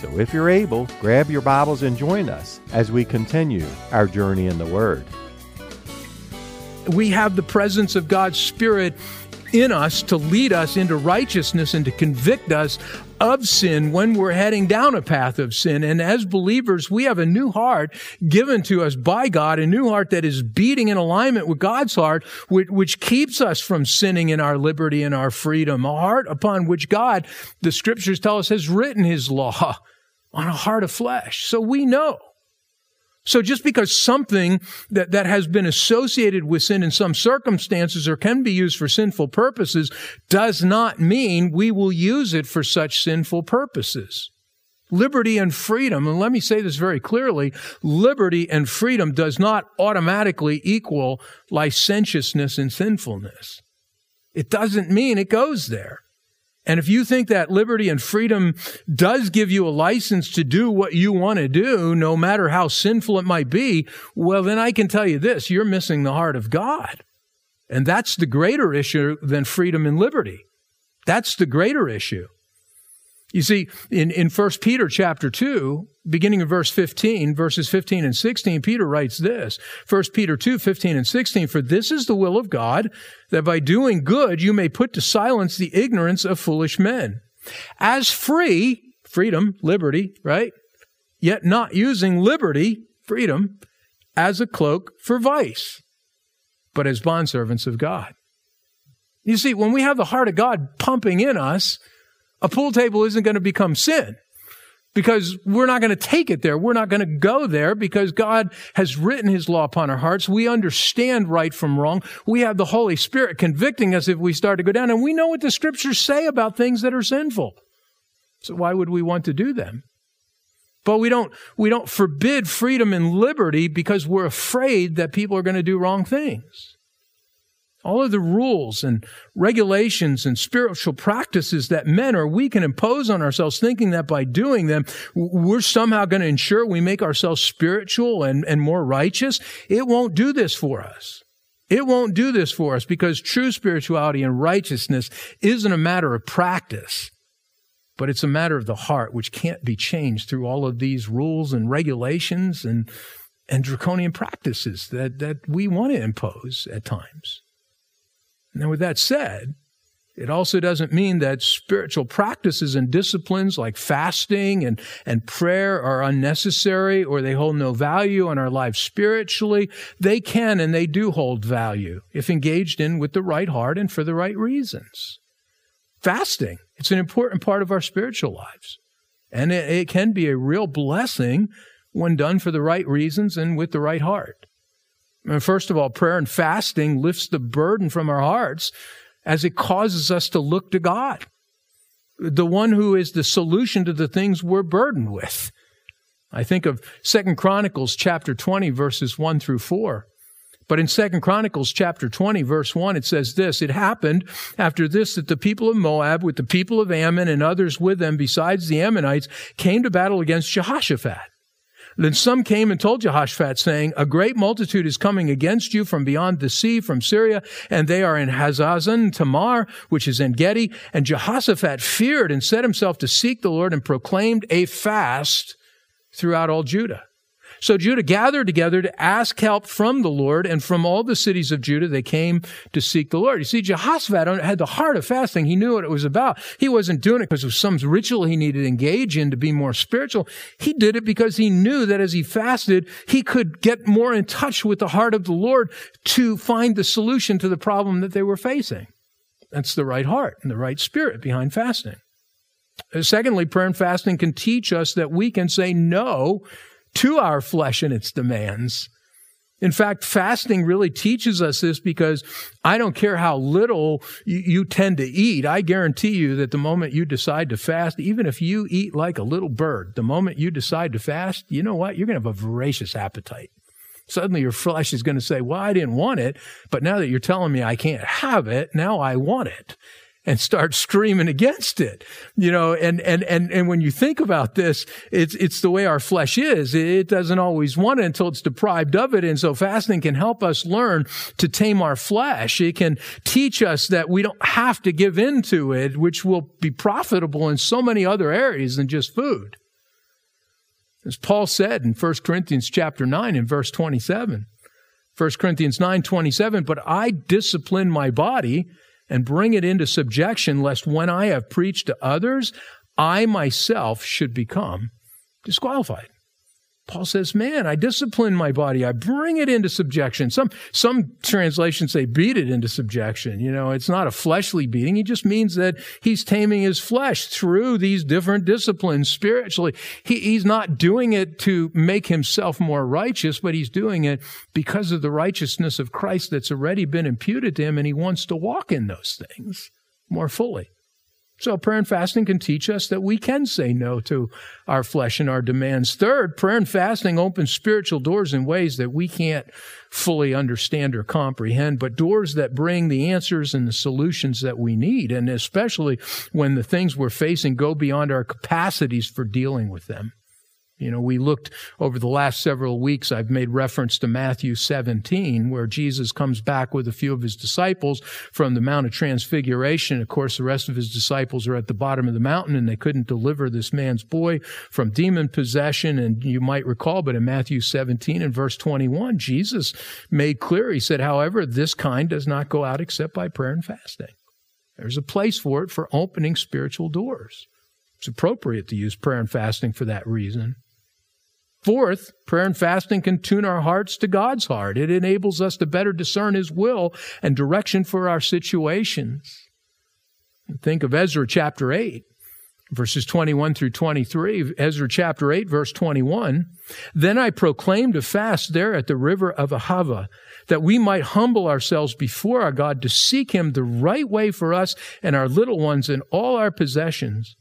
So if you're able, grab your Bibles and join us as we continue our journey in the Word. We have the presence of God's Spirit in us to lead us into righteousness and to convict us of sin when we're heading down a path of sin. And as believers, we have a new heart given to us by God, a new heart that is beating in alignment with God's heart, which, which, keeps us from sinning in our liberty and our freedom, a heart upon which God, the scriptures tell us, has written his law on a heart of flesh. So we know. So just because something that, that has been associated with sin in some circumstances or can be used for sinful purposes does not mean we will use it for such sinful purposes. Liberty and freedom, and let me say this very clearly, liberty and freedom does not automatically equal licentiousness and sinfulness. It doesn't mean it goes there. And if you think that liberty and freedom does give you a license to do what you want to do, no matter how sinful it might be, well, then I can tell you this, you're missing the heart of God. And that's the greater issue than freedom and liberty. That's the greater issue. You see, in, in 1 Peter chapter 2, beginning of verse 15, verses 15 and 16, Peter writes this. 1 Peter 2, 15 and 16, For this is the will of God, that by doing good you may put to silence the ignorance of foolish men. As free, freedom, liberty, right? Yet not using liberty, freedom, as a cloak for vice, but as bondservants of God. You see, when we have the heart of God pumping in us, a pool table isn't going to become sin because we're not going to take it there. We're not going to go there because God has written his law upon our hearts. We understand right from wrong. We have the Holy Spirit convicting us if we start to go down and we know what the scriptures say about things that are sinful. So why would we want to do them? But we don't, we don't forbid freedom and liberty because we're afraid that people are going to do wrong things all of the rules and regulations and spiritual practices that men or we can impose on ourselves, thinking that by doing them, we're somehow going to ensure we make ourselves spiritual and, and more righteous. It won't do this for us. It won't do this for us because true spirituality and righteousness isn't a matter of practice, but it's a matter of the heart, which can't be changed through all of these rules and regulations and, and draconian practices that, that we want to impose at times. Now, with that said, it also doesn't mean that spiritual practices and disciplines like fasting and, and prayer are unnecessary or they hold no value in our lives spiritually. They can and they do hold value if engaged in with the right heart and for the right reasons. Fasting, it's an important part of our spiritual lives. And it, it can be a real blessing when done for the right reasons and with the right heart. Uh, first of all, prayer and fasting lifts the burden from our hearts as it causes us to look to God, the one who is the solution to the things we're burdened with. I think of Second Chronicles chapter 20 verses 1 through 4. But in Second Chronicles chapter 20 verse 1 it says this, it happened after this that the people of Moab with the people of Ammon and others with them besides the Ammonites came to battle against Jehoshaphat. Then some came and told Jehoshaphat, saying, A great multitude is coming against you from beyond the sea, from Syria, and they are in Hazazon Tamar, which is En Gedi. And Jehoshaphat feared and set himself to seek the Lord and proclaimed a fast throughout all Judah. So Judah gathered together to ask help from the Lord, and from all the cities of Judah they came to seek the Lord. You see, Jehoshaphat had the heart of fasting. He knew what it was about. He wasn't doing it because of some ritual he needed to engage in to be more spiritual. He did it because he knew that as he fasted, he could get more in touch with the heart of the Lord to find the solution to the problem that they were facing. That's the right heart and the right spirit behind fasting. Uh, secondly, prayer and fasting can teach us that we can say no to our flesh and its demands. In fact, fasting really teaches us this because I don't care how little you, tend to eat. I guarantee you that the moment you decide to fast, even if you eat like a little bird, the moment you decide to fast, you know what? You're going to have a voracious appetite. Suddenly your flesh is going to say, well, I didn't want it, but now that you're telling me I can't have it, now I want it and start screaming against it. You know, and, and, and, and when you think about this, it's, it's the way our flesh is. It doesn't always want it until it's deprived of it. And so fasting can help us learn to tame our flesh. It can teach us that we don't have to give in to it, which will be profitable in so many other areas than just food. As Paul said in 1 Corinthians chapter 9 and verse 27, 1 Corinthians 9, 27, but I discipline my body and bring it into subjection, lest when I have preached to others, I myself should become disqualified. Paul says, man, I discipline my body. I bring it into subjection. Some, some translations say beat it into subjection. You know, it's not a fleshly beating. He just means that he's taming his flesh through these different disciplines spiritually. He, he's not doing it to make himself more righteous, but he's doing it because of the righteousness of Christ that's already been imputed to him. And he wants to walk in those things more fully. So prayer and fasting can teach us that we can say no to our flesh and our demands. Third, prayer and fasting opens spiritual doors in ways that we can't fully understand or comprehend, but doors that bring the answers and the solutions that we need. And especially when the things we're facing go beyond our capacities for dealing with them. You know, we looked over the last several weeks, I've made reference to Matthew 17, where Jesus comes back with a few of his disciples from the Mount of Transfiguration. Of course, the rest of his disciples are at the bottom of the mountain and they couldn't deliver this man's boy from demon possession. And you might recall, but in Matthew 17 and verse 21, Jesus made clear, he said, however, this kind does not go out except by prayer and fasting. There's a place for it for opening spiritual doors. It's appropriate to use prayer and fasting for that reason. Fourth, prayer and fasting can tune our hearts to God's heart. It enables us to better discern His will and direction for our situations. Think of Ezra chapter 8, verses 21 through 23. Ezra chapter 8, verse 21. Then I proclaimed a fast there at the river of Ahava, that we might humble ourselves before our God to seek Him the right way for us and our little ones and all our possessions.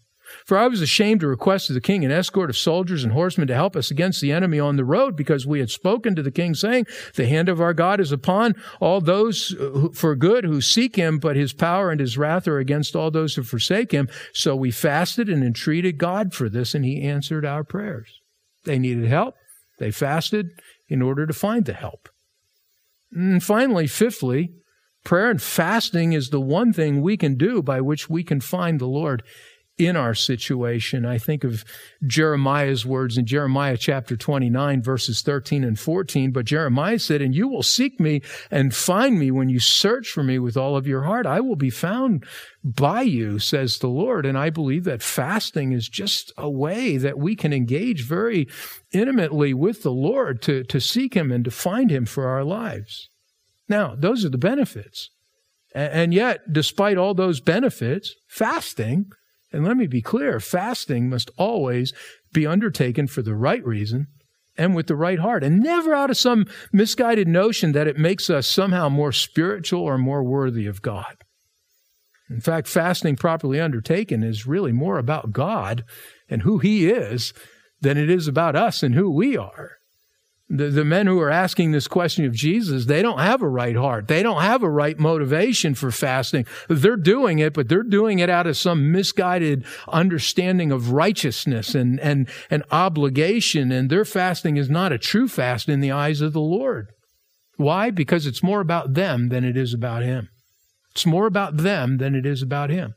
For I was ashamed to request of the king an escort of soldiers and horsemen to help us against the enemy on the road, because we had spoken to the king, saying, The hand of our God is upon all those uh, for good who seek him, but his power and his wrath are against all those who forsake him. So we fasted and entreated God for this, and he answered our prayers. They needed help. They fasted in order to find the help. And finally, fifthly, prayer and fasting is the one thing we can do by which we can find the Lord in our situation. I think of Jeremiah's words in Jeremiah chapter 29, verses 13 and 14. But Jeremiah said, And you will seek me and find me when you search for me with all of your heart. I will be found by you, says the Lord. And I believe that fasting is just a way that we can engage very intimately with the Lord to, to seek him and to find him for our lives. Now, those are the benefits. And yet, despite all those benefits, fasting and let me be clear fasting must always be undertaken for the right reason and with the right heart, and never out of some misguided notion that it makes us somehow more spiritual or more worthy of God. In fact, fasting properly undertaken is really more about God and who He is than it is about us and who we are. The, the men who are asking this question of Jesus, they don't have a right heart. They don't have a right motivation for fasting. They're doing it, but they're doing it out of some misguided understanding of righteousness and, and, and obligation. And their fasting is not a true fast in the eyes of the Lord. Why? Because it's more about them than it is about Him. It's more about them than it is about Him.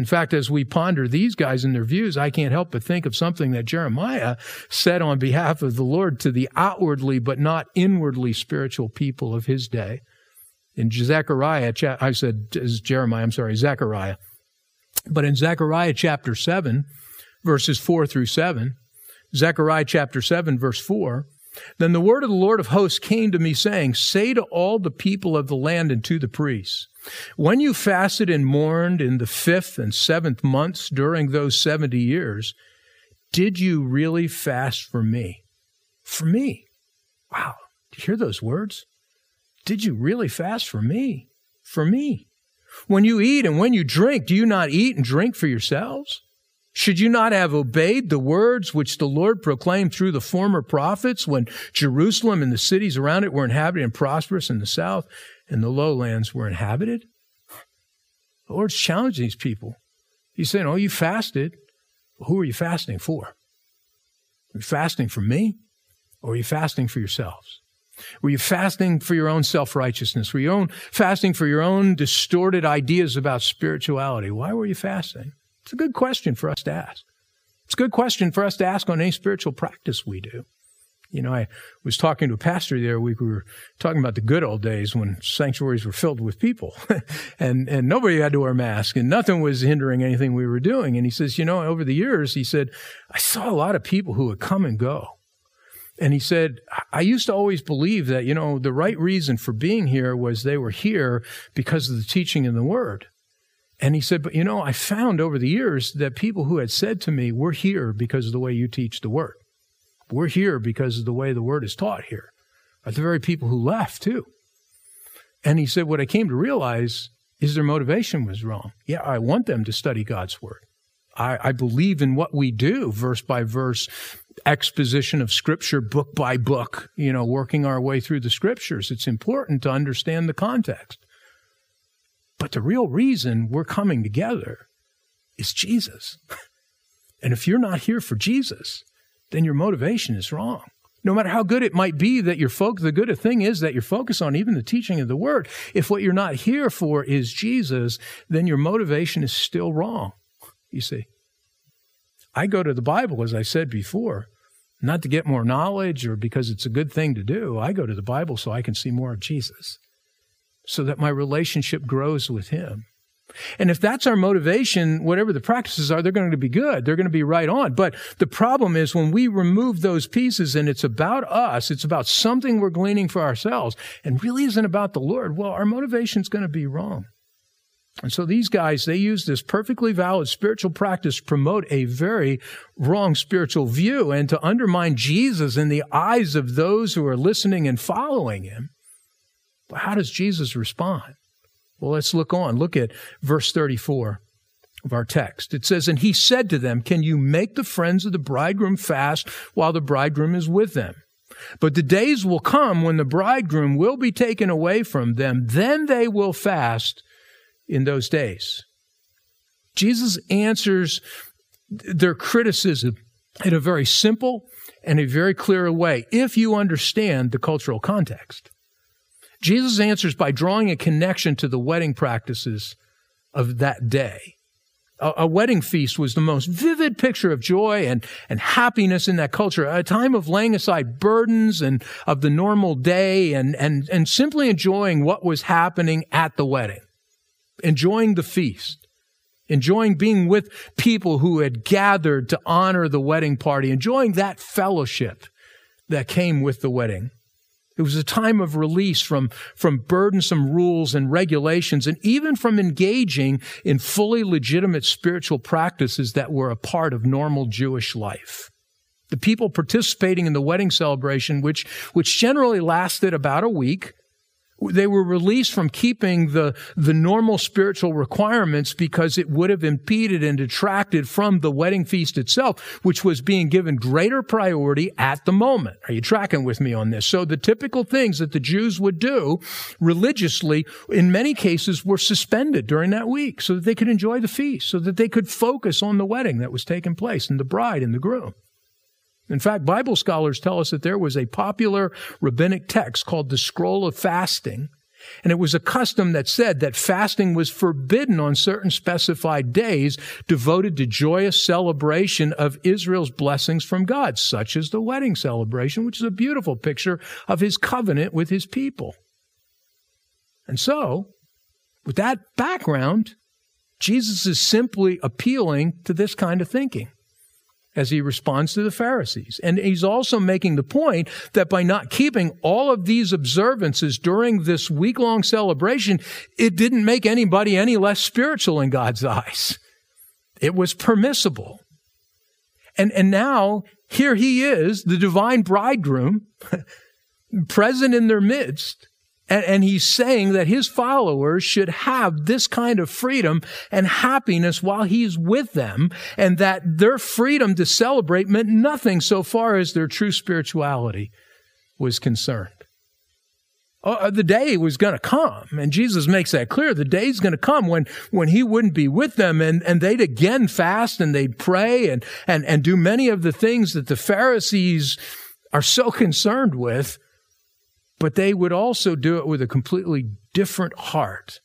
In fact, as we ponder these guys and their views, I can't help but think of something that Jeremiah said on behalf of the Lord to the outwardly but not inwardly spiritual people of his day. In Zechariah, I said Jeremiah, I'm sorry, Zechariah. But in Zechariah chapter 7, verses 4 through 7, Zechariah chapter 7, verse 4, then the word of the Lord of hosts came to me, saying, Say to all the people of the land and to the priests, when you fasted and mourned in the fifth and seventh months during those 70 years, did you really fast for me? For me. Wow. Did you hear those words? Did you really fast for me? For me. When you eat and when you drink, do you not eat and drink for yourselves? Should you not have obeyed the words which the Lord proclaimed through the former prophets when Jerusalem and the cities around it were inhabited and prosperous in the south and the lowlands were inhabited? The Lord's challenging these people. He's saying, Oh, you fasted. Who are you fasting for? Are you fasting for me or are you fasting for yourselves? Were you fasting for your own self righteousness? Were you own, fasting for your own distorted ideas about spirituality? Why were you fasting? It's a good question for us to ask. It's a good question for us to ask on any spiritual practice we do. You know, I was talking to a pastor the other week. We were talking about the good old days when sanctuaries were filled with people and, and nobody had to wear masks and nothing was hindering anything we were doing. And he says, you know, over the years, he said, I saw a lot of people who would come and go. And he said, I used to always believe that, you know, the right reason for being here was they were here because of the teaching in the word. And he said, but you know, I found over the years that people who had said to me, we're here because of the way you teach the word. We're here because of the way the word is taught here. Are the very people who left too. And he said, what I came to realize is their motivation was wrong. Yeah, I want them to study God's word. I, I believe in what we do, verse by verse, exposition of scripture, book by book, you know, working our way through the scriptures. It's important to understand the context. But the real reason we're coming together is Jesus. and if you're not here for Jesus, then your motivation is wrong. No matter how good it might be that your folk, the good thing is that you're focused on even the teaching of the word. If what you're not here for is Jesus, then your motivation is still wrong. You see, I go to the Bible, as I said before, not to get more knowledge or because it's a good thing to do. I go to the Bible so I can see more of Jesus, so that my relationship grows with Him. And if that's our motivation, whatever the practices are, they're going to be good. They're going to be right on. But the problem is when we remove those pieces and it's about us, it's about something we're gleaning for ourselves and really isn't about the Lord, well, our motivation is going to be wrong. And so these guys, they use this perfectly valid spiritual practice to promote a very wrong spiritual view and to undermine Jesus in the eyes of those who are listening and following him. But how does Jesus respond? Well, let's look on. Look at verse 34 of our text. It says, And he said to them, Can you make the friends of the bridegroom fast while the bridegroom is with them? But the days will come when the bridegroom will be taken away from them. Then they will fast in those days. Jesus answers their criticism in a very simple and a very clear way if you understand the cultural context. Jesus answers by drawing a connection to the wedding practices of that day. A, a, wedding feast was the most vivid picture of joy and, and happiness in that culture, a time of laying aside burdens and of the normal day and, and, and simply enjoying what was happening at the wedding, enjoying the feast, enjoying being with people who had gathered to honor the wedding party, enjoying that fellowship that came with the wedding. It was a time of release from, from burdensome rules and regulations and even from engaging in fully legitimate spiritual practices that were a part of normal Jewish life. The people participating in the wedding celebration, which, which generally lasted about a week, they were released from keeping the, the normal spiritual requirements because it would have impeded and detracted from the wedding feast itself, which was being given greater priority at the moment. Are you tracking with me on this? So the typical things that the Jews would do religiously, in many cases, were suspended during that week so that they could enjoy the feast, so that they could focus on the wedding that was taking place and the bride and the groom. In fact, Bible scholars tell us that there was a popular rabbinic text called the Scroll of Fasting, and it was a custom that said that fasting was forbidden on certain specified days devoted to joyous celebration of Israel's blessings from God, such as the wedding celebration, which is a beautiful picture of his covenant with his people. And so, with that background, Jesus is simply appealing to this kind of thinking as he responds to the Pharisees. And he's also making the point that by not keeping all of these observances during this week long celebration, it didn't make anybody any less spiritual in God's eyes. It was permissible. And, and now here he is, the divine bridegroom, present in their midst. And, and, he's saying that his followers should have this kind of freedom and happiness while he's with them, and that their freedom to celebrate meant nothing so far as their true spirituality was concerned. Uh, the day was going to come, and Jesus makes that clear. The day's going to come when, when he wouldn't be with them, and, and they'd again fast and they'd pray and, and, and do many of the things that the Pharisees are so concerned with but they would also do it with a completely different heart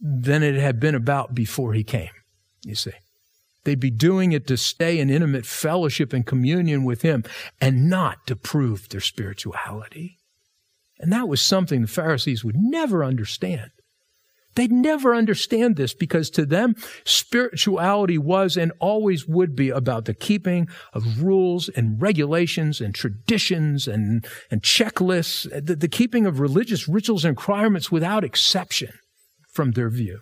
than it had been about before he came, you see. They'd be doing it to stay in intimate fellowship and communion with him and not to prove their spirituality. And that was something the Pharisees would never understand. They'd never understand this because to them, spirituality was and always would be about the keeping of rules and regulations and traditions and, and checklists, the, the keeping of religious rituals and requirements without exception from their view.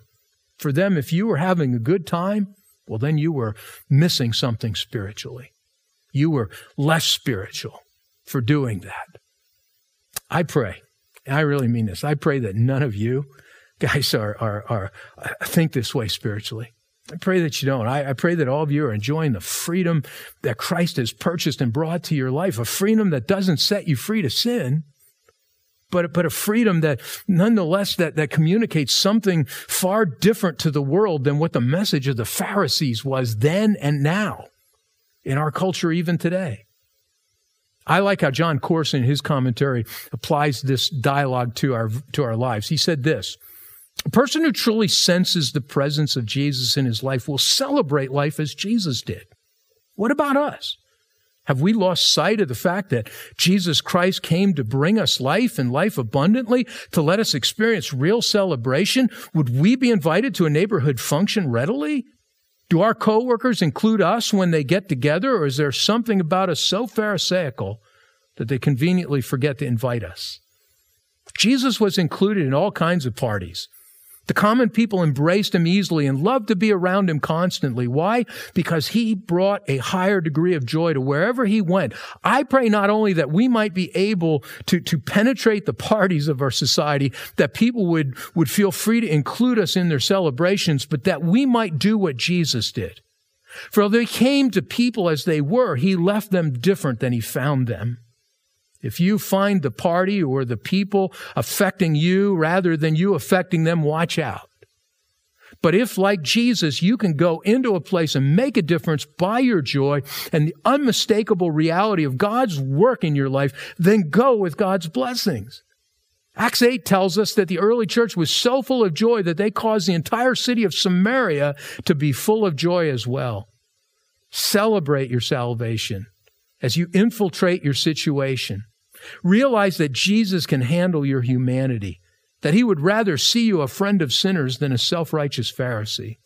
For them, if you were having a good time, well, then you were missing something spiritually. You were less spiritual for doing that. I pray, I really mean this, I pray that none of you guys are, are, are think this way spiritually. I pray that you don't. I, I, pray that all of you are enjoying the freedom that Christ has purchased and brought to your life, a freedom that doesn't set you free to sin, but, but a freedom that nonetheless that, that communicates something far different to the world than what the message of the Pharisees was then and now in our culture even today. I like how Jon Courson, in his commentary applies this dialogue to our, to our lives. He said this, a person who truly senses the presence of Jesus in his life will celebrate life as Jesus did. What about us? Have we lost sight of the fact that Jesus Christ came to bring us life and life abundantly, to let us experience real celebration? Would we be invited to a neighborhood function readily? Do our coworkers include us when they get together, or is there something about us so pharisaical that they conveniently forget to invite us? Jesus was included in all kinds of parties. The common people embraced him easily and loved to be around him constantly. Why? Because he brought a higher degree of joy to wherever he went. I pray not only that we might be able to, to penetrate the parties of our society, that people would, would feel free to include us in their celebrations, but that we might do what Jesus did. For although he came to people as they were, he left them different than he found them. If you find the party or the people affecting you rather than you affecting them, watch out. But if, like Jesus, you can go into a place and make a difference by your joy and the unmistakable reality of God's work in your life, then go with God's blessings. Acts 8 tells us that the early church was so full of joy that they caused the entire city of Samaria to be full of joy as well. Celebrate your salvation as you infiltrate your situation. Realize that Jesus can handle your humanity, that he would rather see you a friend of sinners than a self righteous Pharisee.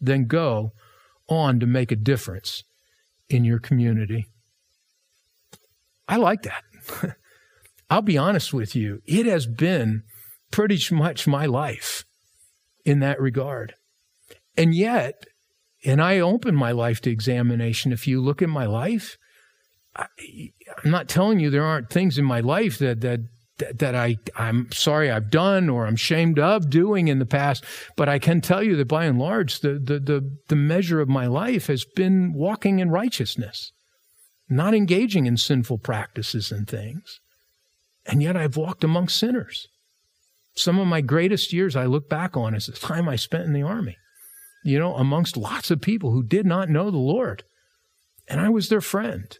Then go on to make a difference in your community. I like that. I'll be honest with you, it has been pretty much my life in that regard. And yet, and I open my life to examination. If you look at my life, I, am not telling you there aren't things in my life that that that I I'm sorry I've done or I'm ashamed of doing in the past, but I can tell you that by and large the the the, the measure of my life has been walking in righteousness, not engaging in sinful practices and things. And yet I've walked among sinners. Some of my greatest years I look back on is the time I spent in the army. You know, amongst lots of people who did not know the Lord. And I was their friend.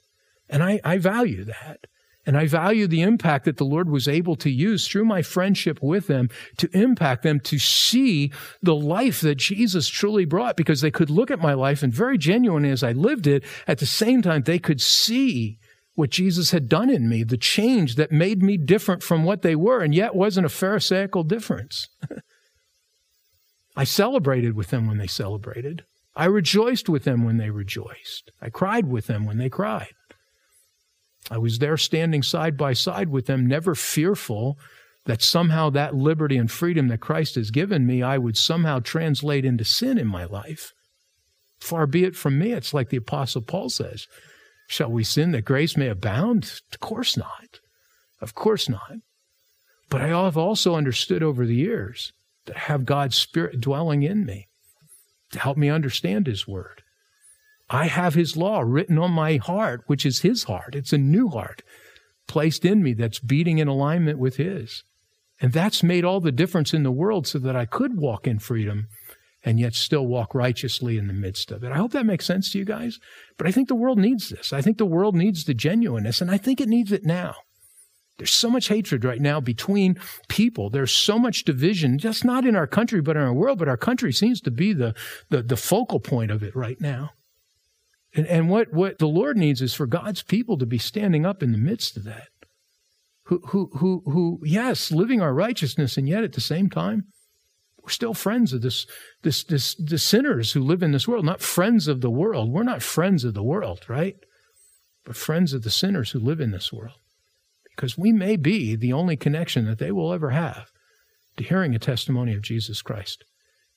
And I, I value that. And I value the impact that the Lord was able to use through my friendship with them to impact them to see the life that Jesus truly brought because they could look at my life and very genuinely as I lived it, at the same time, they could see what Jesus had done in me, the change that made me different from what they were, and yet wasn't a Pharisaical difference. I celebrated with them when they celebrated. I rejoiced with them when they rejoiced. I cried with them when they cried. I was there standing side by side with them, never fearful that somehow that liberty and freedom that Christ has given me, I would somehow translate into sin in my life. Far be it from me. It's like the Apostle Paul says Shall we sin that grace may abound? Of course not. Of course not. But I have also understood over the years that I have God's Spirit dwelling in me to help me understand His Word. I have His law written on my heart, which is His heart. It's a new heart placed in me that's beating in alignment with His. And that's made all the difference in the world so that I could walk in freedom and yet still walk righteously in the midst of it. I hope that makes sense to you guys. But I think the world needs this. I think the world needs the genuineness, and I think it needs it now. There's so much hatred right now between people. There's so much division, just not in our country, but in our world. But our country seems to be the, the, the focal point of it right now. And, and what, what the Lord needs is for God's people to be standing up in the midst of that. Who, who, who, who, yes, living our righteousness, and yet at the same time, we're still friends of this, this, this, the sinners who live in this world, not friends of the world. We're not friends of the world, right? But friends of the sinners who live in this world because we may be the only connection that they will ever have to hearing a testimony of Jesus Christ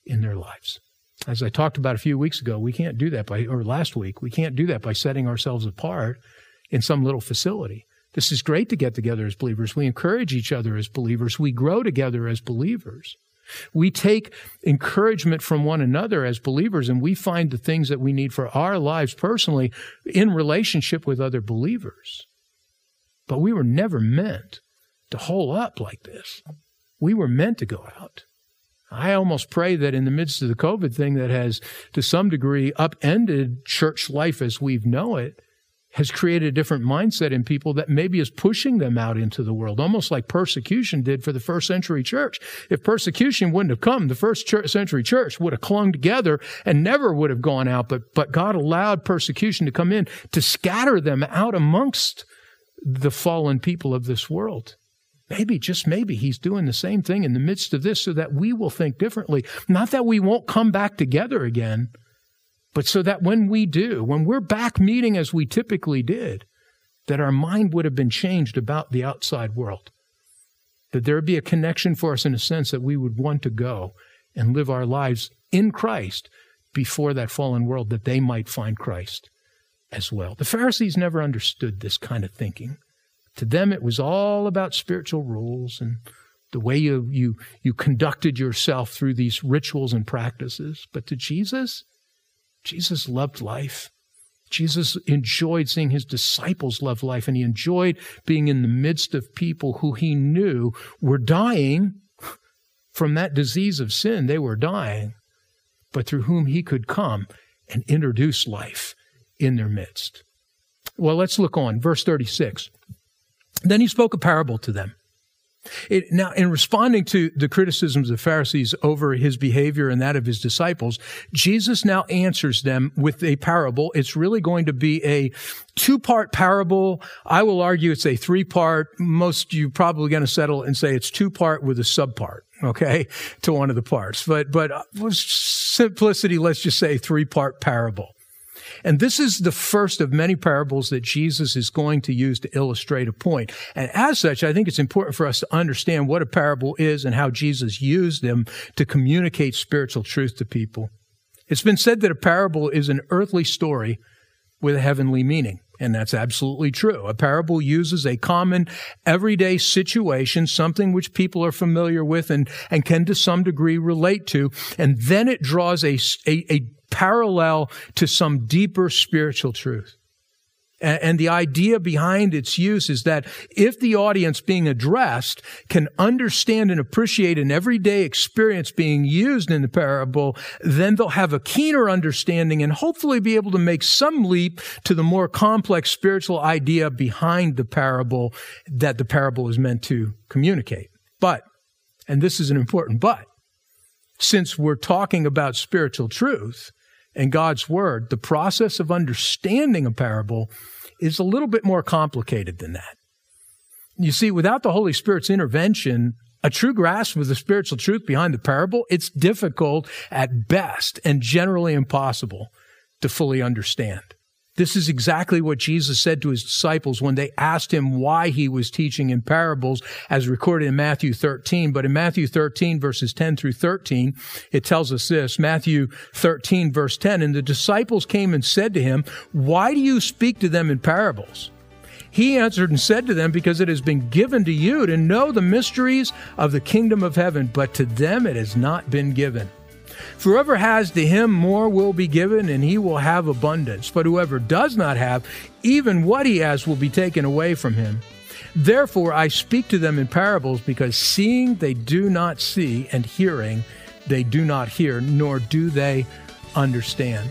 in their lives. As I talked about a few weeks ago, we can't do that by, or last week, we can't do that by setting ourselves apart in some little facility. This is great to get together as believers. We encourage each other as believers. We grow together as believers. We take encouragement from one another as believers and we find the things that we need for our lives personally in relationship with other believers. But we were never meant to hole up like this. We were meant to go out. I almost pray that in the midst of the COVID thing that has, to some degree, upended church life as we know it, has created a different mindset in people that maybe is pushing them out into the world, almost like persecution did for the first century church. If persecution wouldn't have come, the first church, century church would have clung together and never would have gone out. But, but God allowed persecution to come in to scatter them out amongst the fallen people of this world. Maybe, just maybe, he's doing the same thing in the midst of this so that we will think differently. Not that we won't come back together again, but so that when we do, when we're back meeting as we typically did, that our mind would have been changed about the outside world. That there would be a connection for us in a sense that we would want to go and live our lives in Christ before that fallen world, that they might find Christ as well. The Pharisees never understood this kind of thinking. To them, it was all about spiritual rules and the way you, you, you conducted yourself through these rituals and practices. But to Jesus, Jesus loved life. Jesus enjoyed seeing his disciples love life, and he enjoyed being in the midst of people who he knew were dying from that disease of sin. They were dying, but through whom he could come and introduce life in their midst. Well, let's look on. Verse 36. Then he spoke a parable to them. It, now, in responding to the criticisms of Pharisees over his behavior and that of his disciples, Jesus now answers them with a parable. It's really going to be a two-part parable. I will argue it's a three-part. Most you're probably going to settle and say it's two-part with a subpart. Okay, to one of the parts, but but uh, for simplicity, let's just say three-part parable. And this is the first of many parables that Jesus is going to use to illustrate a point. And as such, I think it's important for us to understand what a parable is and how Jesus used them to communicate spiritual truth to people. It's been said that a parable is an earthly story with a heavenly meaning. And that's absolutely true. A parable uses a common everyday situation, something which people are familiar with and, and can to some degree relate to. And then it draws a, a, a parallel to some deeper spiritual truth. And the idea behind its use is that if the audience being addressed can understand and appreciate an everyday experience being used in the parable, then they'll have a keener understanding and hopefully be able to make some leap to the more complex spiritual idea behind the parable that the parable is meant to communicate. But, and this is an important but, since we're talking about spiritual truth, and God's Word, the process of understanding a parable is a little bit more complicated than that. You see, without the Holy Spirit's intervention, a true grasp of the spiritual truth behind the parable, it's difficult at best and generally impossible to fully understand. This is exactly what Jesus said to his disciples when they asked him why he was teaching in parables as recorded in Matthew 13. But in Matthew 13 verses 10 through 13, it tells us this, Matthew 13 verse 10, and the disciples came and said to him, why do you speak to them in parables? He answered and said to them, Because it has been given to you to know the mysteries of the kingdom of heaven, but to them it has not been given. Whoever has to him more will be given, and he will have abundance. But whoever does not have, even what he has will be taken away from him. Therefore I speak to them in parables, because seeing they do not see, and hearing they do not hear, nor do they understand.